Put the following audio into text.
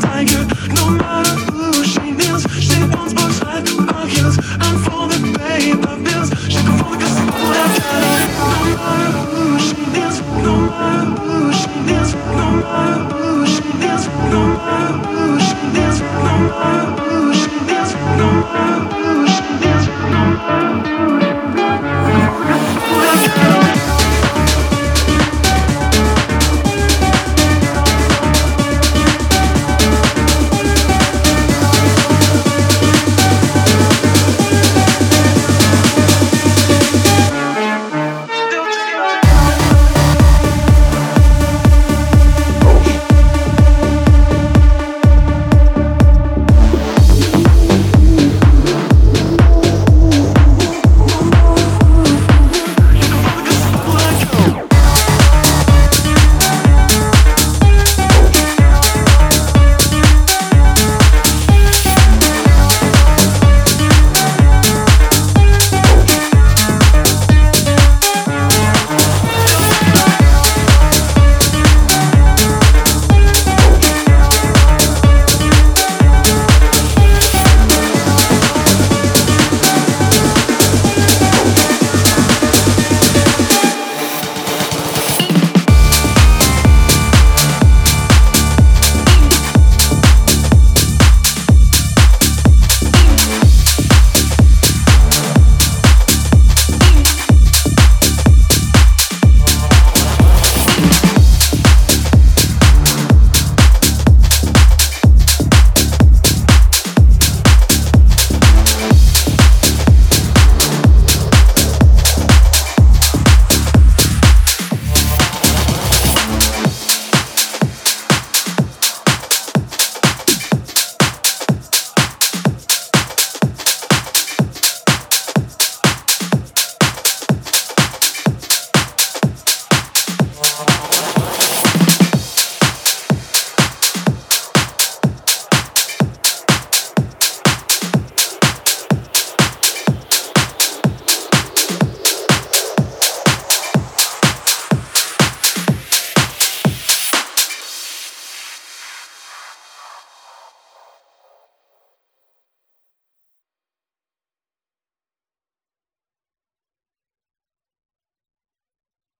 tiger.